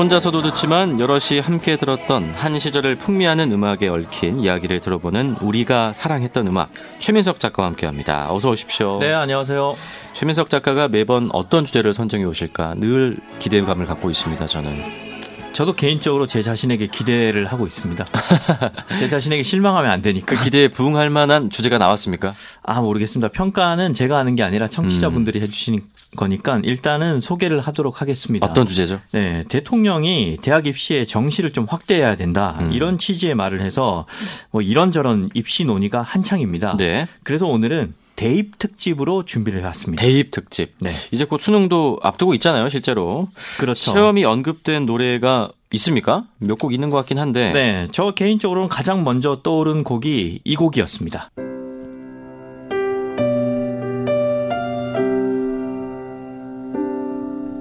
혼자서도 듣지만 여럿이 함께 들었던 한 시절을 풍미하는 음악에 얽힌 이야기를 들어보는 우리가 사랑했던 음악 최민석 작가와 함께합니다. 어서 오십시오. 네, 안녕하세요. 최민석 작가가 매번 어떤 주제를 선정해 오실까 늘 기대감을 갖고 있습니다. 저는 저도 개인적으로 제 자신에게 기대를 하고 있습니다. 제 자신에게 실망하면 안 되니까. 그 기대에 부응할 만한 주제가 나왔습니까? 아, 모르겠습니다. 평가는 제가 하는 게 아니라 청취자분들이 해주시는 거니까 일단은 소개를 하도록 하겠습니다. 어떤 주제죠? 네, 대통령이 대학 입시의 정시를 좀 확대해야 된다. 음. 이런 취지의 말을 해서 뭐 이런저런 입시 논의가 한창입니다. 네. 그래서 오늘은 대입 특집으로 준비를 해왔습니다. 대입 특집. 네. 이제 곧 수능도 앞두고 있잖아요, 실제로. 그렇죠. 시험이 언급된 노래가 있습니까? 몇 곡 있는 것 같긴 한데. 네, 저 개인적으로는 가장 먼저 떠오른 곡이 이 곡이었습니다.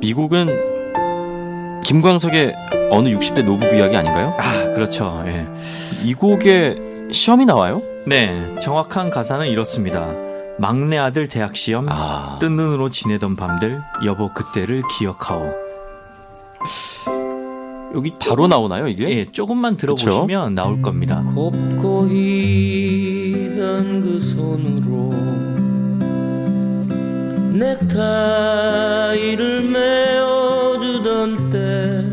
미국은 김광석의 어느 60대 노부부 이야기 아닌가요? 아, 그렇죠. 예. 이 곡에 시험이 나와요? 네, 정확한 가사는 이렇습니다. 막내 아들 대학 시험, 아. 뜬 눈으로 지내던 밤들, 여보 그때를 기억하오. 여기 바로 나오나요, 이게? 예, 조금만 들어보시면 나올 겁니다. 곱고 희던 그 손으로 넥타이를 메어주던 때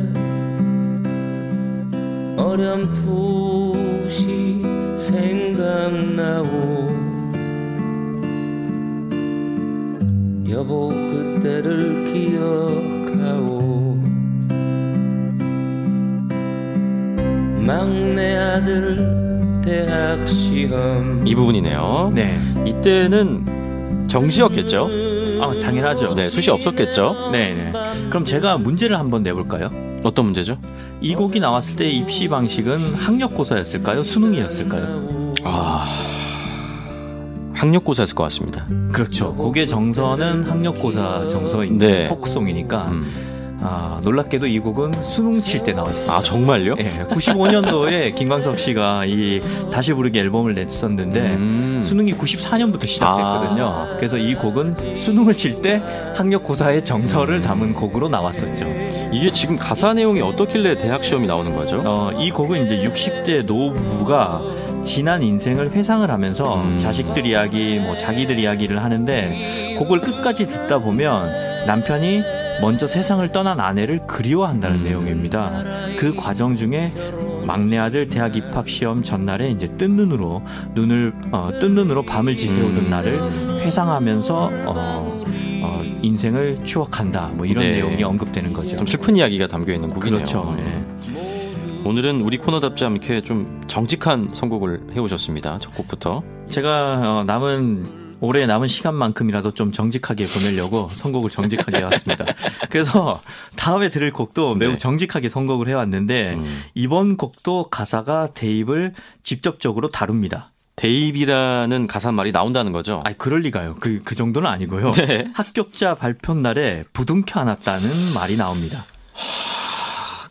어렴풋이 생각나오 여보 그때를 기억하오 막내 아들 대학 시험 이 부분이네요. 네, 이때는 정시였겠죠? 아 당연하죠. 네, 수시 없었겠죠? 네, 네. 그럼 제가 문제를 한번 내볼까요? 어떤 문제죠? 이 곡이 나왔을 때 입시 방식은 학력고사였을까요? 수능이었을까요? 아. 학력고사였을 것 같습니다. 그렇죠. 곡의 정서는 학력고사 정서인데 네. 포크송이니까 음. 아, 놀랍게도 이 곡은 수능 칠 때 나왔습니다. 아, 정말요? 예, 95년도에 김광석 씨가 이 다시 부르기 앨범을 냈었는데 음. 수능이 94년부터 시작됐거든요. 아. 그래서 이 곡은 수능을 칠 때 학력 고사의 정서를 담은 곡으로 나왔었죠. 이게 지금 가사 내용이 어떻길래 대학 시험이 나오는 거죠? 어, 이 곡은 이제 60대 노부부가 지난 인생을 회상을 하면서 음. 자식들 이야기, 뭐 자기들 이야기를 하는데 곡을 끝까지 듣다 보면 남편이 먼저 세상을 떠난 아내를 그리워한다는 음. 내용입니다. 그 과정 중에 막내 아들 대학 입학 시험 전날에 이제 뜬 눈으로 눈을 어, 뜬 눈으로 밤을 지새우던 음. 날을 회상하면서 어, 어, 인생을 추억한다. 뭐 이런 네. 내용이 언급되는 거죠. 좀 슬픈 이야기가 담겨 있는 곡이네요. 그렇죠. 예. 오늘은 우리 코너답지 않게 좀 정직한 선곡을 해오셨습니다. 첫 곡부터. 제가 어, 남은 올해 남은 시간만큼이라도 좀 정직하게 보내려고 선곡을 정직하게 해왔습니다. 그래서 다음에 들을 곡도 매우 네. 정직하게 선곡을 해왔는데 음. 이번 곡도 가사가 대입을 직접적으로 다룹니다. 대입이라는 가사 말이 나온다는 거죠. 아니 그럴 리가요. 그, 그 정도는 아니고요. 네. 합격자 발표 날에 부둥켜 안았다는 말이 나옵니다.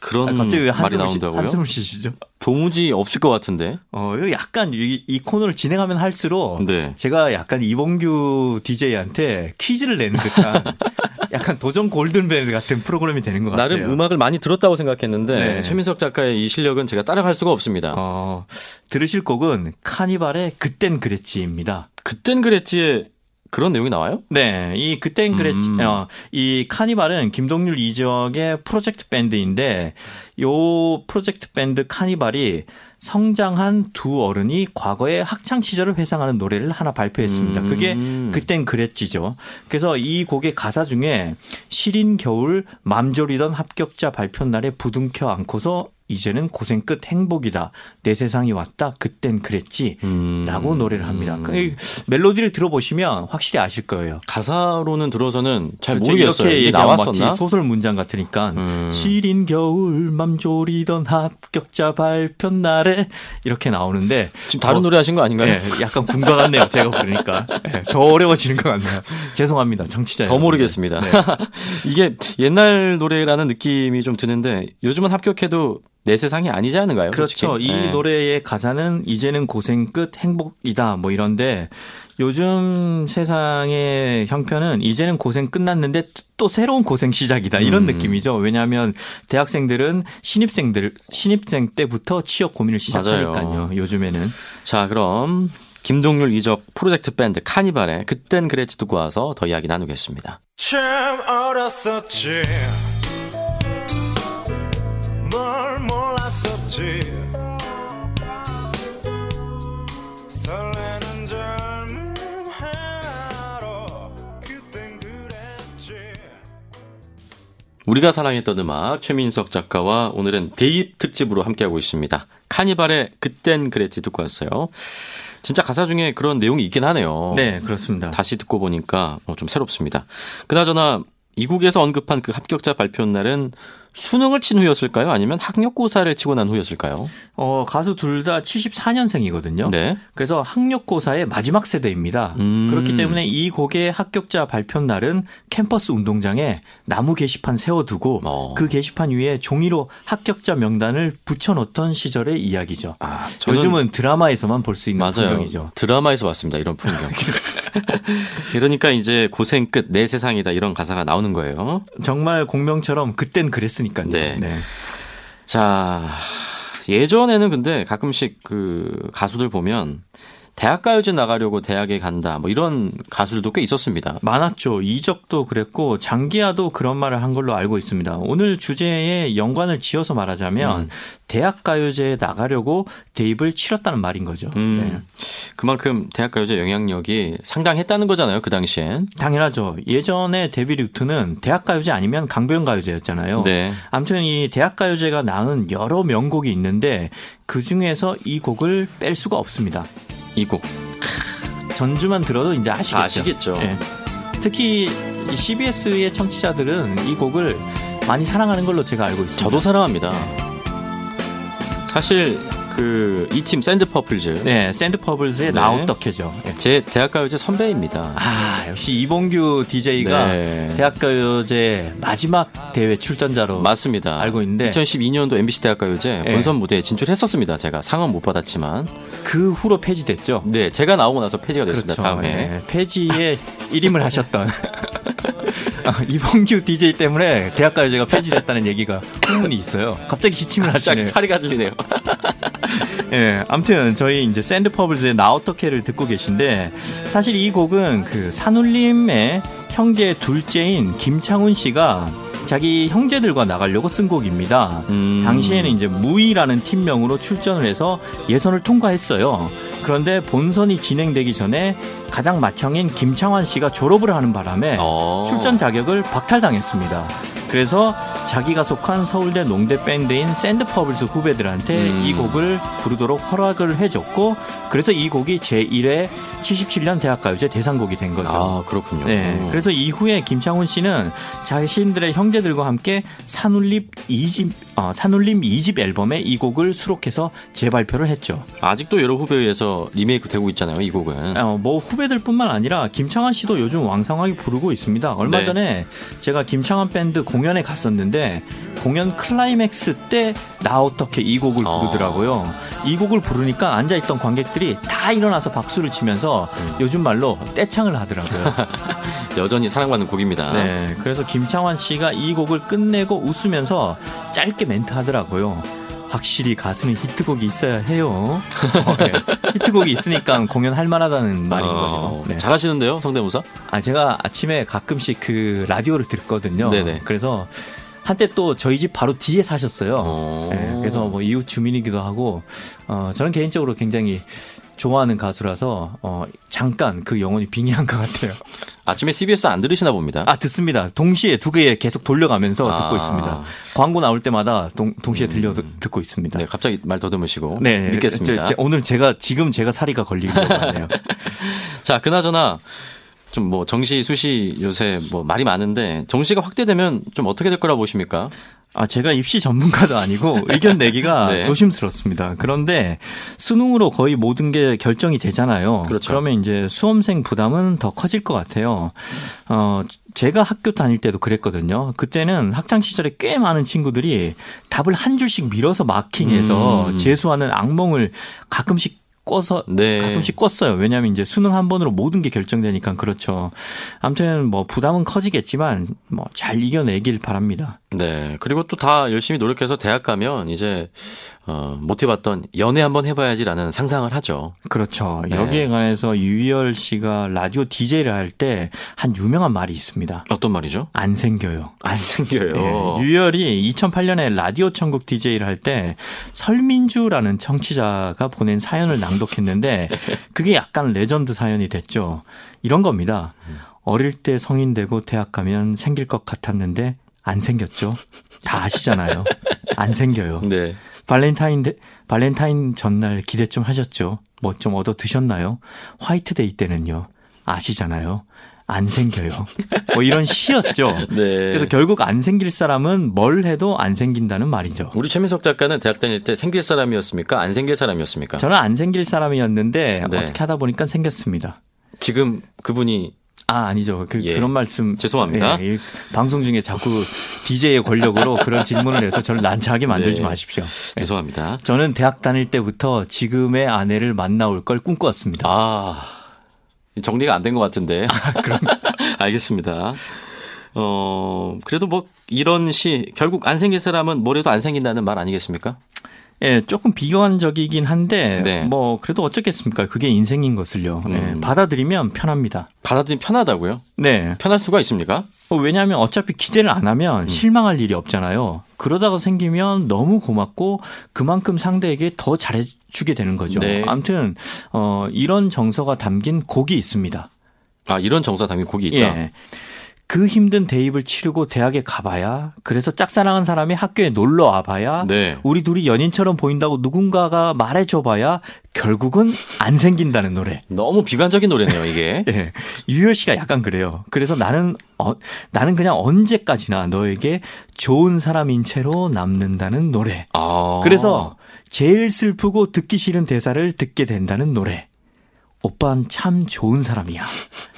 그런 아, 갑자기 왜 말이 나온다고요? 한숨을 쉬시죠? 도무지 없을 것 같은데. 어, 약간 이, 이 코너를 진행하면 할수록 네. 제가 약간 이봉규 DJ한테 퀴즈를 내는 듯한 약간 도전 골든벨 같은 프로그램이 되는 것 같아요. 나름 음악을 많이 들었다고 생각했는데 네. 최민석 작가의 이 실력은 제가 따라갈 수가 없습니다. 어, 들으실 곡은 카니발의 그땐 그랬지입니다. 그땐 그랬지에 그런 내용이 나와요? 네, 이 그땐 그랬지, 음. 어, 이 카니발은 김동률 이적의 프로젝트 밴드인데, 요 프로젝트 밴드 카니발이 성장한 두 어른이 과거의 학창 시절을 회상하는 노래를 하나 발표했습니다. 음. 그게 그땐 그랬지죠. 그래서 이 곡의 가사 중에 시린 겨울 맘졸이던 합격자 발표 날에 부둥켜 안고서 이제는 고생 끝 행복이다. 내 세상이 왔다. 그땐 그랬지. 음. 라고 노래를 합니다. 그 멜로디를 들어보시면 확실히 아실 거예요. 가사로는 들어서는 잘 그렇죠. 모르겠어요. 이렇게 나왔었나? 소설 문장 같으니까 음. 시린 겨울 맘 졸이던 합격자 발표 날에 이렇게 나오는데 지금 다른 어, 노래 하신 거 아닌가요? 네, 약간 군가 같네요. 제가 부르니까 네, 더 어려워지는 것 같네요. 죄송합니다, 정치자. 더. 모르겠습니다. 네. 이게 옛날 노래라는 느낌이 좀 드는데 요즘은 합격해도 내 세상이 아니지 않은가요? 그렇죠. 솔직히? 이 네. 노래의 가사는 이제는 고생 끝 행복이다 뭐 이런데 요즘 세상의 형편은 이제는 고생 끝났는데 또 새로운 고생 시작이다 이런 음. 느낌이죠. 왜냐하면 대학생들은 신입생들 신입생 때부터 취업 고민을 시작하니까요. 맞아요. 요즘에는 자, 그럼 김동률 이적 프로젝트 밴드 카니발의 그땐 그랬지 듣고 와서 더 이야기 나누겠습니다. 참 어렸었지 뭘 몰랐었지 설레는 젊음 하나로 그땐 그랬지 우리가 사랑했던 음악 최민석 작가와 오늘은 대입 특집으로 함께하고 있습니다. 카니발의 그땐 그랬지 듣고 왔어요. 진짜 가사 중에 그런 내용이 있긴 하네요. 네 그렇습니다. 다시 듣고 보니까 어, 좀 새롭습니다. 그나저나 이국에서 언급한 그 합격자 발표 날은 수능을 친 후였을까요? 아니면 학력고사를 치고 난 후였을까요? 어, 가수 둘 다 74년생이거든요. 네. 그래서 학력고사의 마지막 세대입니다. 음. 그렇기 때문에 이 곡의 합격자 발표 날은 캠퍼스 운동장에 나무 게시판 세워두고 어. 그 게시판 위에 종이로 합격자 명단을 붙여놓던 시절의 이야기죠. 아, 요즘은 드라마에서만 볼 수 있는 맞아요. 풍경이죠. 드라마에서 봤습니다. 이런 풍경. 그러니까 이제 고생 끝 내 세상이다 이런 가사가 나오는 거예요. 정말 공명처럼 그땐 그랬으니 까요. 네. 자, 예전에는 근데 가끔씩 그 가수들 보면 대학가요제 나가려고 대학에 간다 뭐 이런 가수들도 꽤 있었습니다. 많았죠. 이적도 그랬고 장기하도 그런 말을 한 걸로 알고 있습니다. 오늘 주제에 연관을 지어서 말하자면 음. 대학 가요제에 나가려고 대입을 치렀다는 말인 거죠. 음, 네. 그만큼 대학가요제 영향력이 상당했다는 거잖아요. 그 당시엔. 당연하죠. 예전에 데뷔 루트는 대학 가요제 아니면 강변 가요제였잖아요. 네. 아무튼 이 대학 가요제가 낳은 여러 명곡이 있는데 그 중에서 이 곡을 뺄 수가 없습니다. 이 곡. 전주만 들어도 이제 아시겠죠. 다 아시겠죠. 예. 특히 이 CBS의 청취자들은 이 곡을 많이 사랑하는 걸로 제가 알고 있습니다. 저도 사랑합니다. 사실 그 이 팀 샌드페블즈 네, 샌드페블즈의 네. 나 어떡해죠. 예. 제 대학가요제 선배입니다. 아, 역시 이봉규 DJ가 네. 대학가요제 마지막 대회 출전자로 맞습니다. 알고 있는데 2012년도 MBC 대학가요제 네. 본선 무대에 진출했었습니다. 제가 상은 못 받았지만 그 후로 폐지됐죠. 네 제가 나오고 나서 폐지가 됐습니다. 다음에 네, 폐지에 일임을 하셨던 아, 이봉규 DJ 때문에 대학가요제가 폐지됐다는 얘기가 소문이 있어요. 갑자기 기침을 갑자기 하시네요. 사레가 들리네요. 예, 아무튼 저희 이제 샌드페블즈의 나 어떡해를 듣고 계신데 사실 이 곡은 그 산울림의 형제 둘째인 김창훈 씨가 자기 형제들과 나가려고 쓴 곡입니다. 음. 당시에는 이제 무이라는 팀명으로 출전을 해서 예선을 통과했어요. 그런데 본선이 진행되기 전에 가장 맏형인 김창완 씨가 졸업을 하는 바람에 어. 출전 자격을 박탈당했습니다. 그래서 자기가 속한 서울대 농대 밴드인 샌드페블즈 후배들한테 음. 이 곡을 부르도록 허락을 해줬고 그래서 이 곡이 제1회 77년 대학가요제 대상곡이 된 거죠. 아 그렇군요. 네. 그래서 이후에 김창훈 씨는 자신들의 형제들과 함께 산울림 2집, 어, 산울림 2집 앨범에 이 곡을 수록해서 재발표를 했죠. 아직도 여러 후배에서 리메이크 되고 있잖아요. 이 곡은. 어, 뭐 후배들뿐만 아니라 김창완 씨도 요즘 왕성하게 부르고 있습니다. 얼마 네. 전에 제가 김창완 밴드 공연 에 갔었는데 공연 클라이맥스 때 나 어떡해 이 곡을 어. 부르더라고요. 이 곡을 부르니까 앉아 있던 관객들이 다 일어나서 박수를 치면서 음. 요즘 말로 떼창을 하더라고요. 여전히 사랑받는 곡입니다. 네, 그래서 김창완 씨가 이 곡을 끝내고 웃으면서 짧게 멘트 하더라고요. 확실히 가수는 히트곡이 있어야 해요. 어, 네. 히트곡이 있으니까 공연할 만하다는 말인 어, 거죠. 네. 잘하시는데요, 성대모사? 아 제가 아침에 가끔씩 그 라디오를 듣거든요. 네네. 그래서 한때 또 저희 집 바로 뒤에 사셨어요. 어. 네, 그래서 뭐 이웃 주민이기도 하고 어, 저는 개인적으로 굉장히 좋아하는 가수라서 어 잠깐 그 영혼이 빙의한 것 같아요. 아침에 CBS 안 들으시나 봅니다. 아 듣습니다. 동시에 두 개 계속 돌려가면서 아. 듣고 있습니다. 광고 나올 때마다 동, 동시에 들려 듣고 있습니다. 네, 갑자기 말 더듬으시고 네, 믿겠습니다. 제- 제- 오늘 제가 지금 제가 사리가 걸리려고 하네요. 자, 그나저나 좀 뭐 정시 수시 요새 뭐 말이 많은데 정시가 확대되면 좀 어떻게 될 거라 보십니까? 아, 제가 입시 전문가도 아니고 의견 내기가 네. 조심스럽습니다. 그런데 수능으로 거의 모든 게 결정이 되잖아요. 그렇죠. 러면 이제 수험생 부담은 더 커질 것 같아요. 어, 제가 학교 다닐 때도 그랬거든요. 그때는 학창 시절에 꽤 많은 친구들이 답을 한 줄씩 밀어서 마킹해서 음. 재수하는 악몽을 가끔씩 꿔서 네. 가끔씩 꿨어요. 왜냐하면 이제 수능 한 번으로 모든 게 결정되니까 그렇죠. 아무튼 뭐 부담은 커지겠지만 뭐 잘 이겨내길 바랍니다. 네. 그리고 또 다 열심히 노력해서 대학 가면 이제 어, 못 해봤던 연애 한번 해봐야지라는 상상을 하죠. 그렇죠. 네. 여기에 관해서 유희열 씨가 라디오 DJ를 할 때 한 유명한 말이 있습니다. 어떤 말이죠? 안 생겨요. 안 생겨요. 예, 유희열이 2008년에 라디오 천국 DJ를 할 때 설민주라는 청취자가 보낸 사연을 낭독했는데 그게 약간 레전드 사연이 됐죠. 이런 겁니다. 어릴 때 성인 되고 대학 가면 생길 것 같았는데 안 생겼죠. 다 아시잖아요. 안 생겨요. 네. 발렌타인 데, 발렌타인 전날 기대 좀 하셨죠? 뭐 좀 얻어 드셨나요? 화이트데이 때는요. 아시잖아요. 안 생겨요. 뭐 이런 식이었죠. 네. 그래서 결국 안 생길 사람은 뭘 해도 안 생긴다는 말이죠. 우리 최민석 작가는 대학 다닐 때 생길 사람이었습니까? 안 생길 사람이었습니까? 저는 안 생길 사람이었는데 네. 어떻게 하다 보니까 생겼습니다. 지금 그분이 아 아니죠. 그, 예. 그런 말씀 죄송합니다. 예, 이 방송 중에 자꾸 DJ의 권력으로 그런 질문을 해서 저를 난처하게 만들지 네. 마십시오. 예. 죄송합니다. 저는 대학 다닐 때부터 지금의 아내를 만나올 걸 꿈꿨습니다. 아, 정리가 안 된 것 같은데. 그럼 알겠습니다. 어, 그래도 뭐 이런 시 결국 안 생길 사람은 뭐래도 안 생긴다는 말 아니겠습니까? 예, 조금 비관적이긴 한데 네. 뭐 그래도 어쩌겠습니까? 그게 인생인 것을요. 예, 음. 받아들이면 편합니다. 받아들이면 편하다고요? 네. 편할 수가 있습니까? 어, 왜냐하면 어차피 기대를 안 음. 하면 실망할 일이 없잖아요. 그러다가 생기면 너무 고맙고 그만큼 상대에게 더 잘해주게 되는 거죠. 네. 아무튼 어, 이런 정서가 담긴 곡이 있습니다. 아, 이런 정사 당연히 곡이 있다. 예. 그 힘든 대입을 치르고 대학에 가봐야 그래서 짝사랑한 사람이 학교에 놀러 와봐야 네. 우리 둘이 연인처럼 보인다고 누군가가 말해줘봐야 결국은 안 생긴다는 노래. 너무 비관적인 노래네요, 이게. 예. 유열 씨가 약간 그래요. 그래서 나는, 어, 나는 그냥 언제까지나 너에게 좋은 사람인 채로 남는다는 노래. 아. 그래서 제일 슬프고 듣기 싫은 대사를 듣게 된다는 노래. 오빠는 참 좋은 사람이야.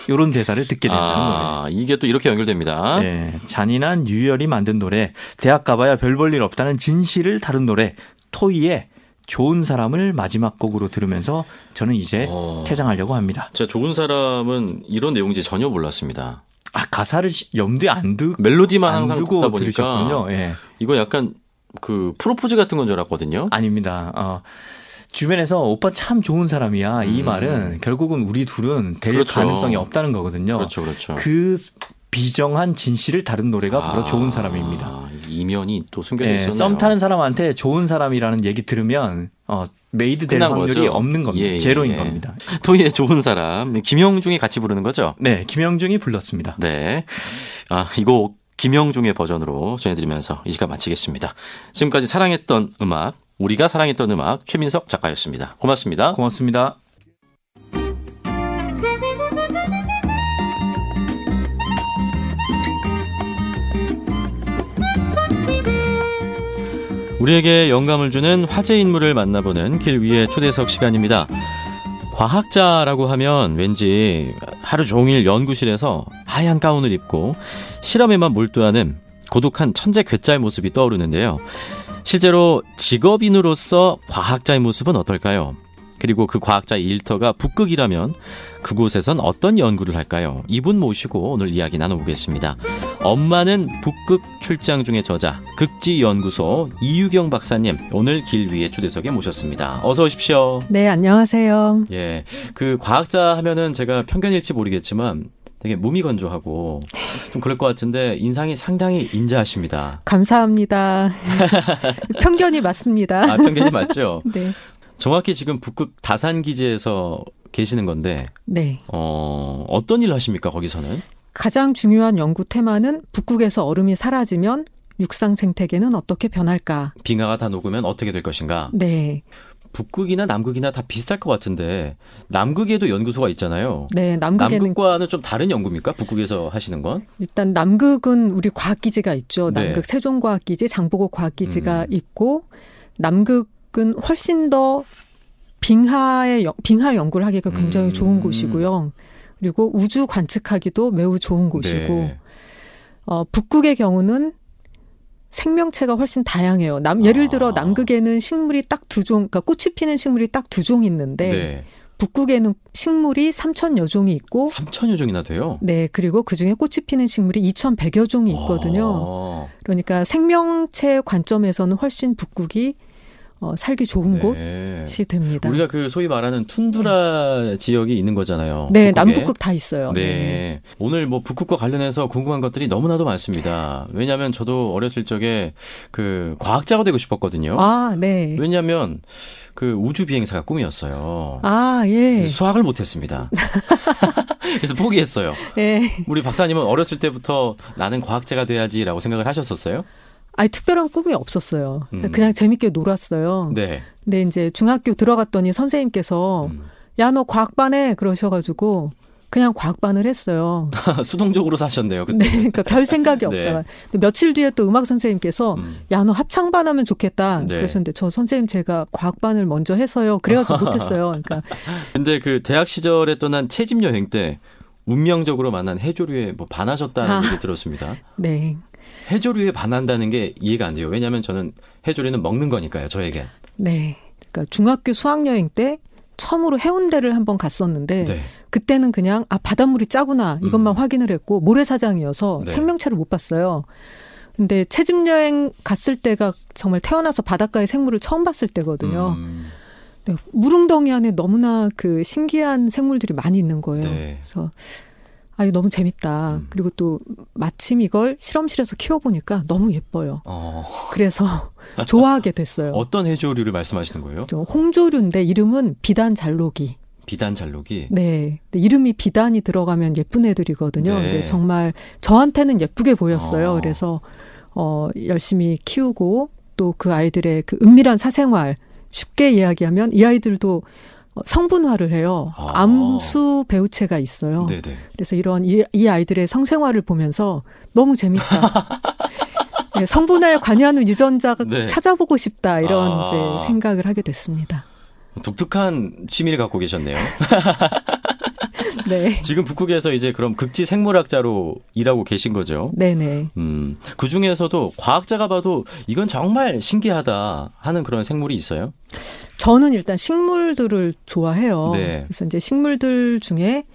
요런 대사를 듣게 된다는 노래. 아, 이게 또 이렇게 연결됩니다. 예, 잔인한 유열이 만든 노래, 대학 가봐야 별 볼 일 없다는 진실을 다룬 노래, 토이의 좋은 사람을 마지막 곡으로 들으면서 저는 이제 어. 퇴장하려고 합니다. 제가 좋은 사람은 이런 내용인지 전혀 몰랐습니다. 아 가사를 시- 염두에 안 두, 멜로디만 안 항상 두고 듣다 보니까 들으셨군요. 예, 이거 약간 그 프로포즈 같은 건 줄 알았거든요. 아닙니다. 어, 주변에서 오빠 참 좋은 사람이야 이 음. 말은 결국은 우리 둘은 될 그렇죠. 가능성이 없다는 거거든요. 그렇죠, 그렇죠. 그 비정한 진실을 다룬 노래가 바로 아, 좋은 사람입니다. 이면이 또 숨겨져 예, 있었네요. 썸 타는 사람한테 좋은 사람이라는 얘기 들으면 어, made 될 확률이 거죠? 없는 겁니다. 예, 예, 제로인 예. 겁니다. 토이의 좋은 사람 김형중이 같이 부르는 거죠. 네, 김형중이 불렀습니다. 네. 아, 이곡 김영중의 버전으로 전해드리면서 이 시간 마치겠습니다. 지금까지 사랑했던 음악, 우리가 사랑했던 음악 최민석 작가였습니다. 고맙습니다. 고맙습니다. 우리에게 영감을 주는 화제 인물을 만나보는 길 위의 초대석 시간입니다. 과학자라고 하면 왠지 하루 종일 연구실에서 하얀 가운을 입고 실험에만 몰두하는 고독한 천재 괴짜의 모습이 떠오르는데요. 실제로 직업인으로서 과학자의 모습은 어떨까요? 그리고 그 과학자의 일터가 북극이라면 그곳에선 어떤 연구를 할까요? 이분 모시고 오늘 이야기 나눠보겠습니다. 엄마는 북극 출장 중의 저자 극지연구소 이유경 박사님 오늘 길 위에 초대석에 모셨습니다. 어서 오십시오. 네, 안녕하세요. 예, 그 과학자 하면은 제가 편견일지 모르겠지만 되게 무미건조하고 좀 그럴 것 같은데 인상이 상당히 인자하십니다. 감사합니다. 편견이 맞습니다. 아 편견이 맞죠? 네. 정확히 지금 북극 다산 기지에서 계시는 건데 네. 어, 어떤 일을 하십니까 거기서는? 가장 중요한 연구 테마는 북극에서 얼음이 사라지면 육상 생태계는 어떻게 변할까? 빙하가 다 녹으면 어떻게 될 것인가? 네. 북극이나 남극이나 다 비슷할 것 같은데 남극에도 연구소가 있잖아요. 네, 남극에는 남극과는 좀 다른 연구입니까? 북극에서 하시는 건? 일단 남극은 우리 과학기지가 있죠. 네. 남극 세종과학기지, 장보고 과학기지가 음. 있고 남극은 훨씬 더 빙하의 연- 빙하 연구를 하기가 굉장히 음. 좋은 곳이고요. 그리고 우주 관측하기도 매우 좋은 곳이고 네. 어, 북극의 경우는 생명체가 훨씬 다양해요. 남, 예를 들어 아. 남극에는 식물이 딱 두 종, 그러니까 꽃이 피는 식물이 딱 두 종 있는데 네. 북극에는 식물이 3천여 종이 있고 3천여 종이나 돼요. 네, 그리고 그 중에 꽃이 피는 식물이 2,100여 종이 있거든요. 아, 그러니까 생명체 관점에서는 훨씬 북극이 어, 살기 좋은 네. 곳이 됩니다. 우리가 그 소위 말하는 툰드라 지역이 있는 거잖아요. 네, 북극에. 남북극 다 있어요. 네. 오늘 뭐 북극과 관련해서 궁금한 것들이 너무나도 많습니다. 왜냐하면 저도 어렸을 적에 그 과학자가 되고 싶었거든요. 아, 네. 왜냐하면 그 우주 비행사가 꿈이었어요. 아, 예. 수학을 못했습니다. 그래서 포기했어요. 예. 우리 박사님은 어렸을 때부터 나는 과학자가 돼야지라고 생각을 하셨었어요? 아니, 특별한 꿈이 없었어요. 음. 그냥 재밌게 놀았어요. 네. 근데 이제 중학교 들어갔더니 선생님께서 음. 야, 너 과학반에 그러셔가지고 그냥 과학반을 했어요. 수동적으로 사셨네요. 그때. 네, 그러니까 별 생각이 네. 없잖아요. 근데 며칠 뒤에 또 음악 선생님께서 음. 야, 너 합창반 하면 좋겠다. 네. 그러셨는데 저 선생님 제가 과학반을 먼저 해서요. 그래가지고 못했어요. 그러니까 근데 그 대학 시절에 떠난 채집 여행 때 운명적으로 만난 해조류에 뭐 반하셨다는 아. 얘기 들었습니다. 네. 해조류에 반한다는 게 이해가 안 돼요. 왜냐하면 저는 해조류는 먹는 거니까요. 저에겐. 네. 그러니까 중학교 수학여행 때 처음으로 해운대를 한번 갔었는데 네. 그때는 그냥 아 바닷물이 짜구나 이것만 음. 확인을 했고 모래사장이어서 네. 생명체를 못 봤어요. 근데 채집 여행 갔을 때가 정말 태어나서 바닷가의 생물을 처음 봤을 때거든요. 음, 네, 물웅덩이 안에 너무나 그 신기한 생물들이 많이 있는 거예요. 네. 그래서 아 이거 너무 재밌다. 음. 그리고 또 마침 이걸 실험실에서 키워보니까 너무 예뻐요. 어, 그래서 좋아하게 됐어요. 어떤 해조류를 말씀하시는 거예요? 저 홍조류인데 이름은 비단 잘록이. 비단 잘록이. 네. 이름이 비단이 들어가면 예쁜 애들이거든요. 네. 근데 정말 저한테는 예쁘게 보였어요. 어. 그래서 어 열심히 키우고 또 그 아이들의 그 은밀한 사생활 쉽게 이야기하면 이 아이들도 어, 성분화를 해요. 아. 암수 배우체가 있어요. 네네. 그래서 이런 이, 이 아이들의 성생활을 보면서 너무 재밌다. 네, 성분화에 관여하는 유전자가 네. 찾아보고 싶다 이런 아. 이제 생각을 하게 됐습니다. 독특한 취미를 갖고 계셨네요. 네, 지금 북극에서 이제 그럼 극지 생물학자로 일하고 계신 거죠? 네네. 음, 그 중에서도 과학자가 봐도 이건 정말 신기하다 하는 그런 생물이 있어요? 저는 일단 식물들을 좋아해요. 네. 그래서 이제 식물들 중에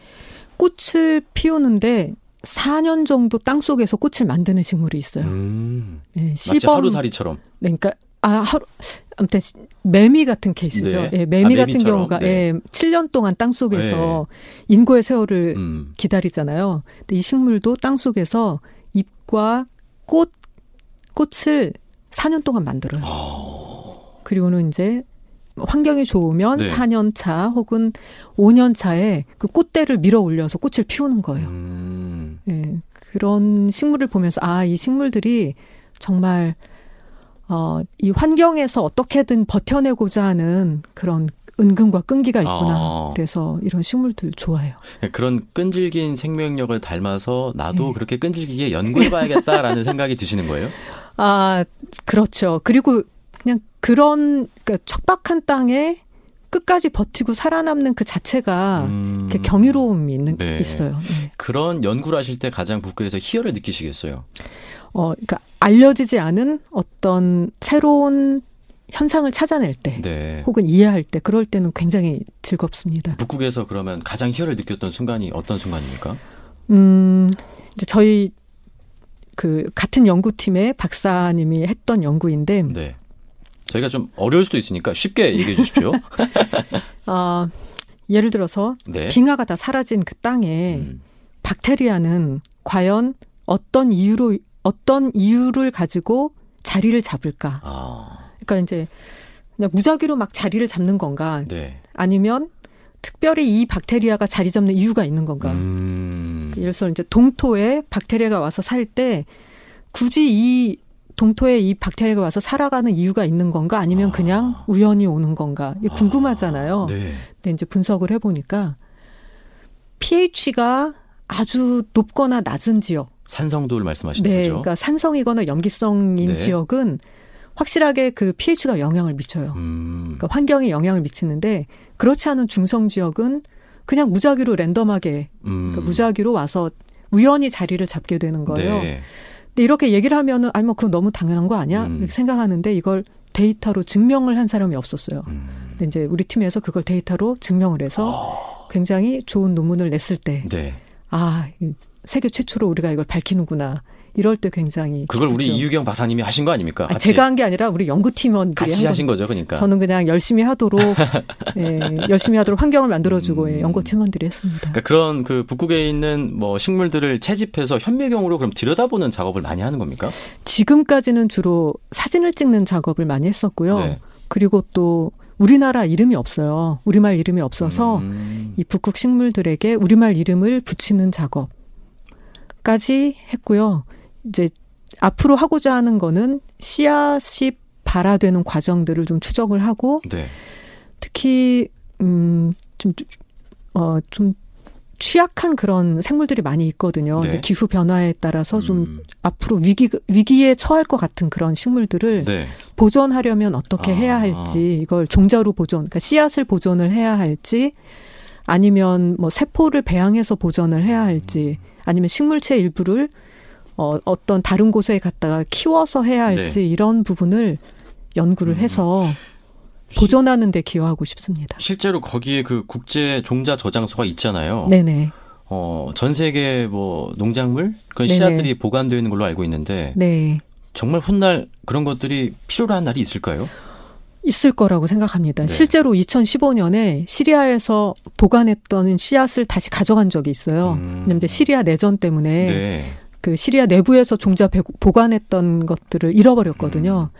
꽃을 피우는데 4년 정도 땅 속에서 꽃을 만드는 식물이 있어요. 음, 네, 마치. 하루살이처럼. 네, 그러니까 아 하루 아무튼 시- 매미 같은 케이스죠. 네. 예, 매미 아, 같은 매미처럼. 경우가 네. 예, 7년 동안 땅 속에서 인고의 세월을 음, 기다리잖아요. 근데 이 식물도 땅 속에서 잎과 꽃 꽃을 4년 동안 만들어요. 그리고는 이제 환경이 좋으면 네. 4년 차 혹은 5년 차에 그 꽃대를 밀어 올려서 꽃을 피우는 거예요. 음, 예, 그런 식물을 보면서 아, 이 식물들이 정말 어, 이 환경에서 어떻게든 버텨내고자 하는 그런 은근과 끈기가 있구나. 아. 그래서 이런 식물들 좋아해요. 그런 끈질긴 생명력을 닮아서 나도 네. 그렇게 끈질기게 연구해봐야겠다라는 생각이 드시는 거예요? 아, 그렇죠. 그리고 그냥 그런 그러니까 척박한 땅에 끝까지 버티고 살아남는 그 자체가 음, 경이로움이 있는 네. 있어요. 네. 그런 연구를 하실 때 가장 북극에서 희열을 느끼시겠어요? 어, 그러니까 알려지지 않은 어떤 새로운 현상을 찾아낼 때 네. 혹은 이해할 때 그럴 때는 굉장히 즐겁습니다. 북극에서 그러면 가장 희열을 느꼈던 순간이 어떤 순간입니까? 음, 이제 저희 그 같은 연구팀의 박사님이 했던 연구인데 네. 저희가 좀 어려울 수도 있으니까 쉽게 얘기해 주십시오. 아, 예를 들어서 네. 빙하가 다 사라진 그 땅에 음, 박테리아는 과연 어떤 이유로 어떤 이유를 가지고 자리를 잡을까? 아, 그러니까 이제 그냥 무작위로 막 자리를 잡는 건가? 네. 아니면 특별히 이 박테리아가 자리 잡는 이유가 있는 건가? 음. 예를 들어서 이제 동토에 박테리아가 와서 살 때 굳이 이 동토에 이 박테리아가 와서 살아가는 이유가 있는 건가? 아니면 아. 그냥 우연히 오는 건가? 이게 궁금하잖아요. 네. 근데 이제 분석을 해보니까 pH가 아주 높거나 낮은 지역, 산성도를 말씀하시는 네, 거죠. 그러니까 산성이거나 염기성인 네. 지역은 확실하게 그 pH가 영향을 미쳐요. 음. 그러니까 환경에 영향을 미치는데 그렇지 않은 중성 지역은 그냥 무작위로 랜덤하게 음. 그러니까 무작위로 와서 우연히 자리를 잡게 되는 거예요. 네. 근데 이렇게 얘기를 하면은 아니 뭐 그건 너무 당연한 거 아니야? 음. 이렇게 생각하는데 이걸 데이터로 증명을 한 사람이 없었어요. 음. 근데 이제 우리 팀에서 그걸 데이터로 증명을 해서 굉장히 좋은 논문을 냈을 때 네. 아, 이 세계 최초로 우리가 이걸 밝히는구나. 이럴 때 굉장히 그걸 우리 기쁘죠. 이유경 박사님이 하신 거 아닙니까? 아, 같이 제가 한 게 아니라 우리 연구팀원들이 같이 한 하신 거. 거죠, 그러니까. 저는 그냥 열심히 하도록 예, 열심히 하도록 환경을 만들어주고 예, 음. 연구팀원들이 했습니다. 그러니까 그런 그 북극에 있는 뭐 식물들을 채집해서 현미경으로 그럼 들여다보는 작업을 많이 하는 겁니까? 지금까지는 주로 사진을 찍는 작업을 많이 했었고요. 네. 그리고 또 우리나라 이름이 없어요. 우리말 이름이 없어서 음. 이 북극 식물들에게 우리말 이름을 붙이는 작업 까지 했고요. 이제 앞으로 하고자 하는 거는 씨앗이 발화되는 과정들을 좀 추적을 하고 네. 특히 음좀 어 좀 취약한 그런 생물들이 많이 있거든요. 네. 기후 변화에 따라서 좀 음. 앞으로 위기 위기에 처할 것 같은 그런 식물들을 네. 보존하려면 어떻게 아. 해야 할지 이걸 종자로 보존, 그러니까 씨앗을 보존을 해야 할지 아니면 뭐 세포를 배양해서 보존을 해야 할지 아니면 식물체 일부를 어, 어떤 다른 곳에 갖다가 키워서 해야 할지 이런 부분을 연구를 네. 음. 해서 보존하는 데 기여하고 싶습니다. 실제로 거기에 그 국제 종자 저장소가 있잖아요. 네네. 어, 전 세계 뭐 농작물 그런 네네. 씨앗들이 보관되어 있는 걸로 알고 있는데 네. 정말 훗날 그런 것들이 필요로 한 날이 있을까요? 있을 거라고 생각합니다. 네. 실제로 2015년에 시리아에서 보관했던 씨앗을 다시 가져간 적이 있어요. 음. 왜냐면 이제 시리아 내전 때문에 네. 그 시리아 내부에서 종자 배- 보관했던 것들을 잃어버렸거든요. 음.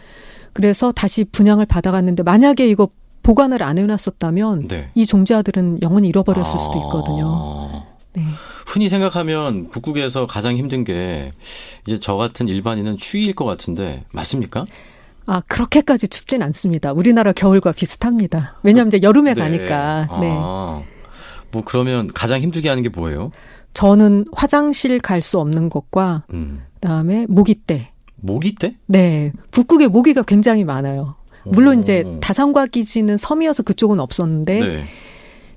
그래서 다시 분양을 받아갔는데 만약에 이거 보관을 안 해놨었다면 네. 이 종자들은 영원히 잃어버렸을 수도 있거든요. 아. 네. 흔히 생각하면 북극에서 가장 힘든 게 이제 저 같은 일반인은 추위일 것 같은데 맞습니까? 아 그렇게까지 춥진 않습니다. 우리나라 겨울과 비슷합니다. 왜냐하면 이제 여름에 네. 가니까. 네. 아. 뭐 그러면 가장 힘들게 하는 게 뭐예요? 저는 화장실 갈 수 없는 것과 음. 그다음에 모기떼. 모기 때? 네, 북극에 모기가 굉장히 많아요. 물론 오. 이제 다산과 기지는 섬이어서 그쪽은 없었는데 네.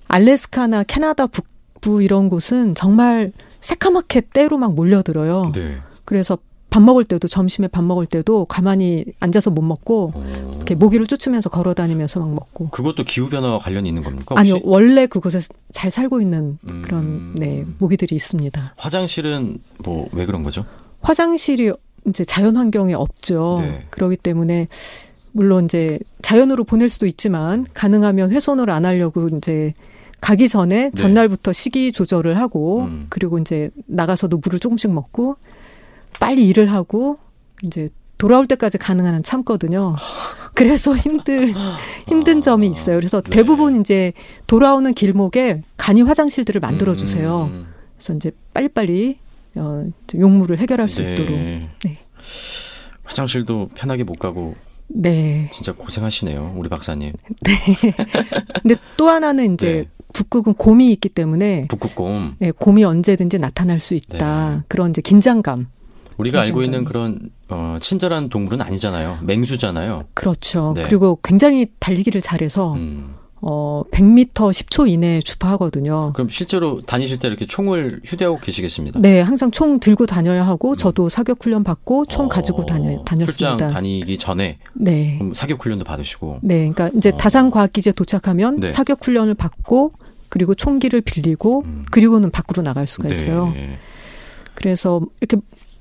알래스카나 캐나다 북부 이런 곳은 정말 새까맣게 때로 막 몰려들어요. 네. 그래서 밥 먹을 때도 점심에 밥 먹을 때도 가만히 앉아서 못 먹고 어. 이렇게 모기를 쫓으면서 걸어 다니면서 막 먹고. 그것도 기후 변화와 관련이 있는 겁니까? 혹시? 아니요, 원래 그곳에 잘 살고 있는 음. 그런 네 모기들이 있습니다. 화장실은 뭐 왜 그런 거죠? 화장실이 이제 자연 환경에 없죠. 네. 그렇기 때문에 물론 이제 자연으로 보낼 수도 있지만 가능하면 훼손을 안 하려고 이제 가기 전에 네. 전날부터 식이 조절을 하고 음. 그리고 이제 나가서도 물을 조금씩 먹고 빨리 일을 하고 이제 돌아올 때까지 가능한 한 참거든요. 그래서 힘들 힘든 점이 있어요. 그래서 네. 대부분 이제 돌아오는 길목에 간이 화장실들을 만들어 주세요. 음. 그래서 이제 빨리빨리 어, 용무를 해결할 수 네. 있도록. 네. 화장실도 편하게 못 가고 네. 진짜 고생하시네요, 우리 박사님. 근데 또 하나는 이제 네. 북극은 곰이 있기 때문에 북극곰. 예, 곰이 언제든지 나타날 수 있다. 그런 이제 긴장감. 우리가 알고. 있는 그런 어, 친절한 동물은 아니잖아요. 맹수잖아요. 그렇죠. 네. 그리고 굉장히 달리기를 잘해서 음. 어 100m 10초 이내에 주파하거든요. 그럼 실제로 다니실 때 이렇게 총을 휴대하고 계시겠습니다. 네, 항상 총 들고 다녀야 하고 음. 저도 사격 훈련 받고 총 가지고 다녀 어, 다녔습니다. 출장 다니기 전에 네. 사격 훈련도 받으시고. 네, 그러니까 이제 어. 다산 과학기지에 도착하면 네. 사격 훈련을 받고 그리고 총기를 빌리고 음. 그리고는 밖으로 나갈 수가 있어요. 네. 그래서 이렇게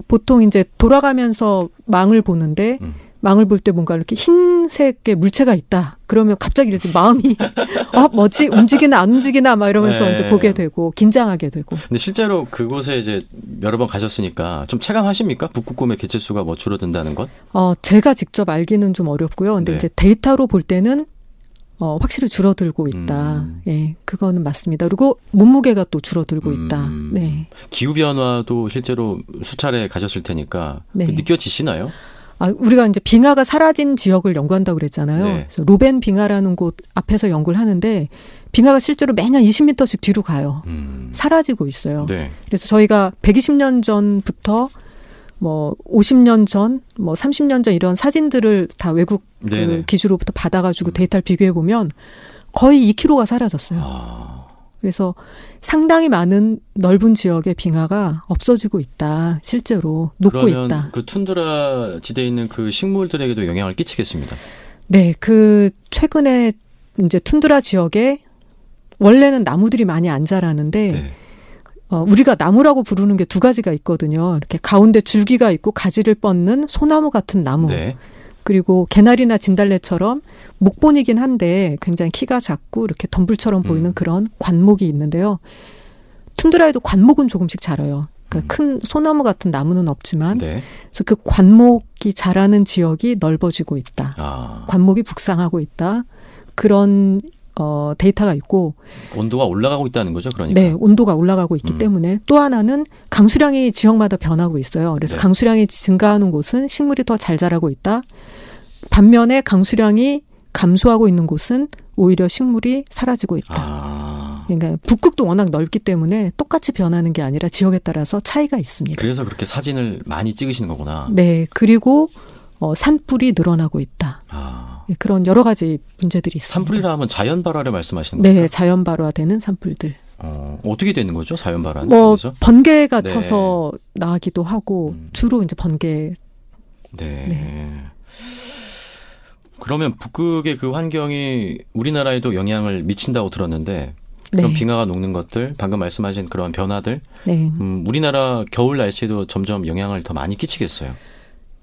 보통 이제 돌아가면서 망을 보는데 음. 망을 볼 때 뭔가 이렇게 흰색의 물체가 있다. 그러면 갑자기 이렇게 마음이 어 뭐지 움직이나 안 움직이나 막 이러면서 네. 이제 보게 되고 긴장하게 되고. 근데 실제로 그곳에 이제 여러 번 가셨으니까 좀 체감하십니까? 북극곰의 개체수가 뭐 줄어든다는 것? 어 제가 직접 알기는 좀 어렵고요. 근데 네. 이제 데이터로 볼 때는 어 확실히 줄어들고 있다. 음. 예, 그거는 맞습니다. 그리고 몸무게가 또 줄어들고 있다. 음. 네. 기후 변화도 실제로 수차례 가셨을 테니까 네. 그 느껴지시나요? 아, 우리가 이제 빙하가 사라진 지역을 연구한다고 그랬잖아요. 네. 그래서 로벤 빙하라는 곳 앞에서 연구를 하는데 빙하가 실제로 매년 20m씩 뒤로 가요. 음. 사라지고 있어요. 네. 그래서 저희가 120년 전부터 뭐 50년 전, 뭐 30년 전 이런 사진들을 다 외국 그. 기주로부터 받아가지고 데이터를 비교해 보면 거의 2km가 사라졌어요. 아. 그래서 상당히 많은 넓은 지역의 빙하가 없어지고 있다. 실제로 녹고 있다. 그 툰드라 지대에 있는 그 식물들에게도 영향을 끼치겠습니다. 네, 그 최근에 이제 툰드라 지역에 원래는 나무들이 많이 안 자라는데 네. 어, 우리가 나무라고 부르는 게 두 가지가 있거든요. 이렇게 가운데 줄기가 있고 가지를 뻗는 소나무 같은 나무. 네. 그리고 개나리나 진달래처럼 목본이긴 한데 굉장히 키가 작고 이렇게 덤불처럼 보이는 음. 그런 관목이 있는데요. 툰드라에도 관목은 조금씩 자라요. 그러니까 큰 소나무 같은 나무는 없지만 네. 그래서 그 관목이 자라는 지역이 넓어지고 있다. 아. 관목이 북상하고 있다. 그런 어, 데이터가 있고, 온도가 올라가고 있다는 거죠, 그러니까. 네, 온도가 올라가고 있기 음. 때문에 또 하나는 강수량이 지역마다 변하고 있어요. 그래서 네. 강수량이 증가하는 곳은 식물이 더 잘 자라고 있다. 반면에 강수량이 감소하고 있는 곳은 오히려 식물이 사라지고 있다. 아. 그러니까 북극도 워낙 넓기 때문에 똑같이 변하는 게 아니라 지역에 따라서 차이가 있습니다. 그래서 그렇게 사진을 많이 찍으시는 거구나. 네, 그리고 어, 산불이 늘어나고 있다. 아. 네, 그런 여러 가지 문제들이 있습니다. 산불이라 하면 자연 발화를 말씀하시는 거예요? 네, 자연 발화되는 산불들. 어, 어떻게 되는 거죠, 자연 발화는? 뭐 거기서? 번개가 네. 쳐서 나기도 하고 음. 주로 이제 번개. 네. 네. 그러면 북극의 그 환경이 우리나라에도 영향을 미친다고 들었는데 네. 그런 빙하가 녹는 것들, 방금 말씀하신 그런 변화들, 네. 음, 우리나라 겨울 날씨에도 점점 영향을 더 많이 끼치겠어요.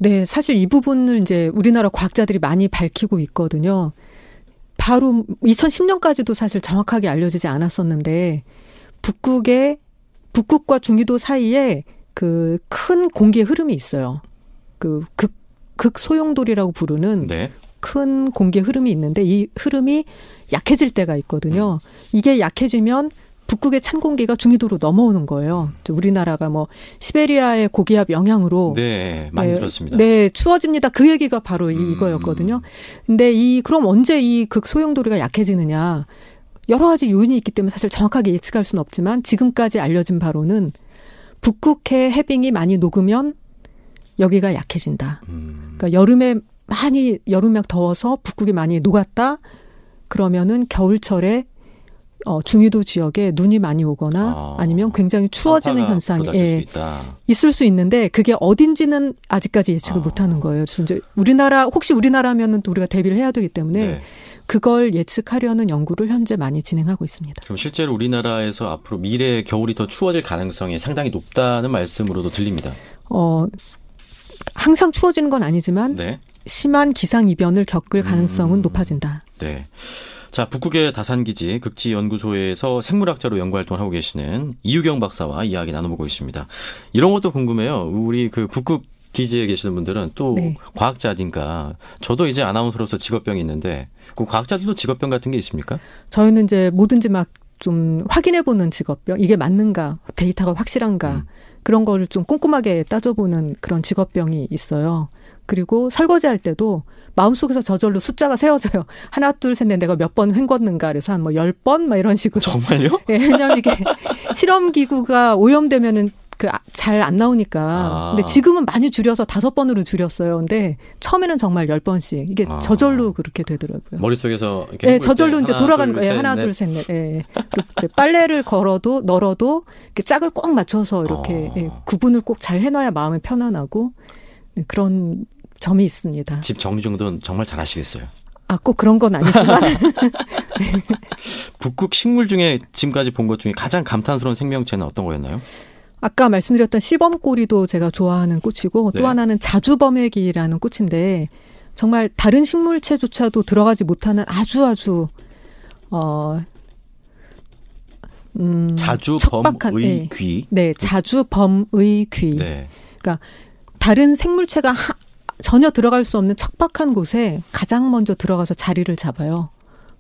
네, 사실 이 부분을 이제 우리나라 과학자들이 많이 밝히고 있거든요. 바로 2010년까지도 사실 정확하게 알려지지 않았었는데 북극의 북극과 중위도 사이에 그 큰 공기의 흐름이 있어요. 그 극, 극소용돌이라고 부르는 네. 큰 공기의 흐름이 있는데 이 흐름이 약해질 때가 있거든요. 이게 약해지면 북극의 찬 공기가 중위도로 넘어오는 거예요. 우리나라가 뭐 시베리아의 고기압 영향으로 네, 많이 네, 들었습니다. 네, 추워집니다. 그 얘기가 바로 음, 이거였거든요. 근데 이 그럼 언제 이 극소용도리가 약해지느냐? 여러 가지 요인이 있기 때문에 사실 정확하게 예측할 수는 없지만 지금까지 알려진 바로는 북극해 해빙이 많이 녹으면 여기가 약해진다. 음, 그러니까 여름에 많이 여름에 더워서 북극이 많이 녹았다. 그러면은 겨울철에 어, 중위도 지역에 눈이 많이 오거나 아. 아, 니면 굉장히 추워지는 현상이 예. 있을 수 있는데 그게 어딘지는 아직까지 예측을 아. 못 하는 거예요. 그래서 이제 우리나라 혹시 우리나라면은 또 우리가 대비를 해야 되기 때문에 네. 그걸 예측하려는 연구를 현재 많이 진행하고 있습니다. 그럼 실제로 우리나라에서 앞으로 미래 겨울이 더 추워질 가능성이 상당히 높다는 말씀으로도 들립니다. 어 항상 추워지는 건 아니지만 네. 심한 기상 이변을 겪을 가능성은 음. 높아진다. 네. 자, 북극의 다산기지 극지연구소에서 생물학자로 연구 활동을 하고 계시는 이유경 박사와 이야기 나눠보고 있습니다. 이런 것도 궁금해요. 우리 그 북극 기지에 계시는 분들은 또 네. 과학자니까 저도 이제 아나운서로서 직업병이 있는데 그 과학자들도 직업병 같은 게 있습니까? 저희는 이제 뭐든지 막 좀 확인해 보는 직업병 이게 맞는가 데이터가 확실한가 음. 그런 거를 좀 꼼꼼하게 따져보는 그런 직업병이 있어요. 그리고 설거지할 때도 마음속에서 저절로 숫자가 세워져요. 하나, 둘, 셋, 넷 내가 몇 번 헹궜는가. 그래서 한 뭐 열 번? 막 이런 식으로. 정말요? 예, 왜냐면 이게 실험기구가 오염되면은 그 잘 안 나오니까. 아. 근데 지금은 많이 줄여서 다섯 번으로 줄였어요. 근데 처음에는 정말 열 번씩. 이게 아. 저절로 그렇게 되더라고요. 머릿속에서 이렇게 예, 때 저절로 이제 돌아가는 둘, 거예요. 셋, 하나, 넷. 둘, 셋, 넷. 예. 이제 빨래를 걸어도, 널어도 이렇게 짝을 꼭 맞춰서 이렇게 어. 예, 구분을 꼭 잘 해놔야 마음이 편안하고 네, 그런 점이 있습니다. 집 정리 정도는 정말 잘하시겠어요. 아, 꼭 그런 건 아니지만. 북극 식물 중에 지금까지 본 것 중에 가장 감탄스러운 생명체는 어떤 거였나요? 아까 말씀드렸던 시범꼬리도 제가 좋아하는 꽃이고 네. 또 하나는 자주범액이라는 꽃인데 정말 다른 식물체조차도 들어가지 못하는 아주 아주 어 음, 자주 척박한, 범의 네. 귀. 네, 자주 범의 귀. 네. 다른 생물체가 하- 전혀 들어갈 수 없는 척박한 곳에 가장 먼저 들어가서 자리를 잡아요.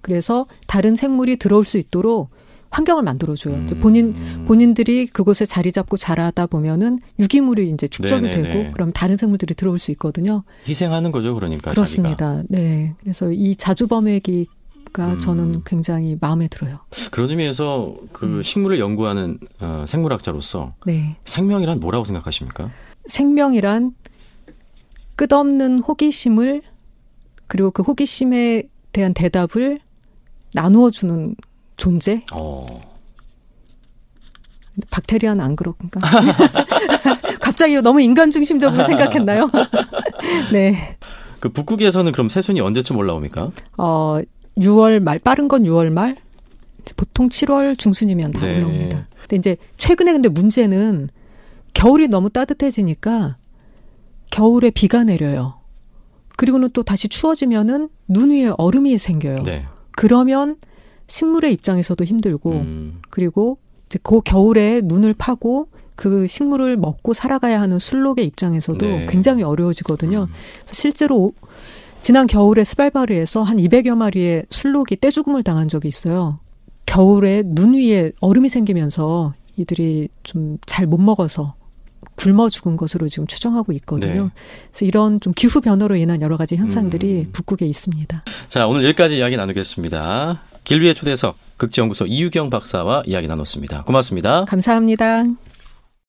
그래서 다른 생물이 들어올 수 있도록 환경을 만들어줘요. 이제 본인 음. 본인들이 그곳에 자리 잡고 자라다 보면은 유기물이 이제 축적이 네네네. 되고 그럼 다른 생물들이 들어올 수 있거든요. 희생하는 거죠, 그러니까. 그렇습니다. 네. 그래서 이 자주범액기가 음. 저는 굉장히 마음에 들어요. 그런 의미에서 그 음. 식물을 연구하는 어, 생물학자로서 네. 생명이란 뭐라고 생각하십니까? 생명이란 끝없는 호기심을 그리고 그 호기심에 대한 대답을 나누어 주는 존재? 어. 박테리아는 안 그렇군가? 갑자기 너무 인간 중심적으로 생각했나요? 네. 그 북극에서는 그럼 새순이 언제쯤 올라옵니까? 어, 6월 말, 빠른 건 6월 말? 보통 7월 중순이면 다 네. 올라옵니다. 근데 이제 최근에 근데 문제는 겨울이 너무 따뜻해지니까 겨울에 비가 내려요. 그리고는 또 다시 추워지면은 눈 위에 얼음이 생겨요. 네. 그러면 식물의 입장에서도 힘들고 음. 그리고 이제 그 겨울에 눈을 파고 그 식물을 먹고 살아가야 하는 술록의 입장에서도 네. 굉장히 어려워지거든요. 그래서 실제로 오- 지난 겨울에 스발바르에서 한 200여 마리의 술록이 떼죽음을 당한 적이 있어요. 겨울에 눈 위에 얼음이 생기면서 이들이 좀 잘 못 먹어서 굶어 죽은 것으로 지금 추정하고 있거든요. 네. 그래서 이런 좀 기후 변화로 인한 여러 가지 현상들이 음. 북극에 있습니다. 자, 오늘 여기까지 이야기 나누겠습니다. 길 위의 초대석 극지연구소 이유경 박사와 이야기 나눴습니다. 고맙습니다. 감사합니다.